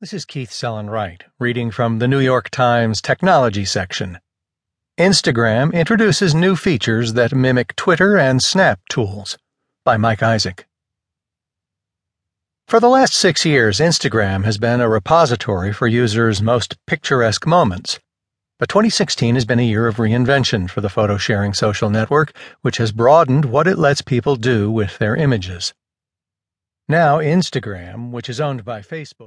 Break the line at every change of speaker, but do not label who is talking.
This is Keith Sellon-Wright, reading from the New York Times Technology section. Instagram introduces new features that mimic Twitter and Snap tools by Mike Isaac. For the last six years, Instagram has been a repository for users' most picturesque moments. But 2016 has been a year of reinvention for the photo sharing social network, which has broadened what it lets people do with their images. Now, Instagram, which is owned by Facebook,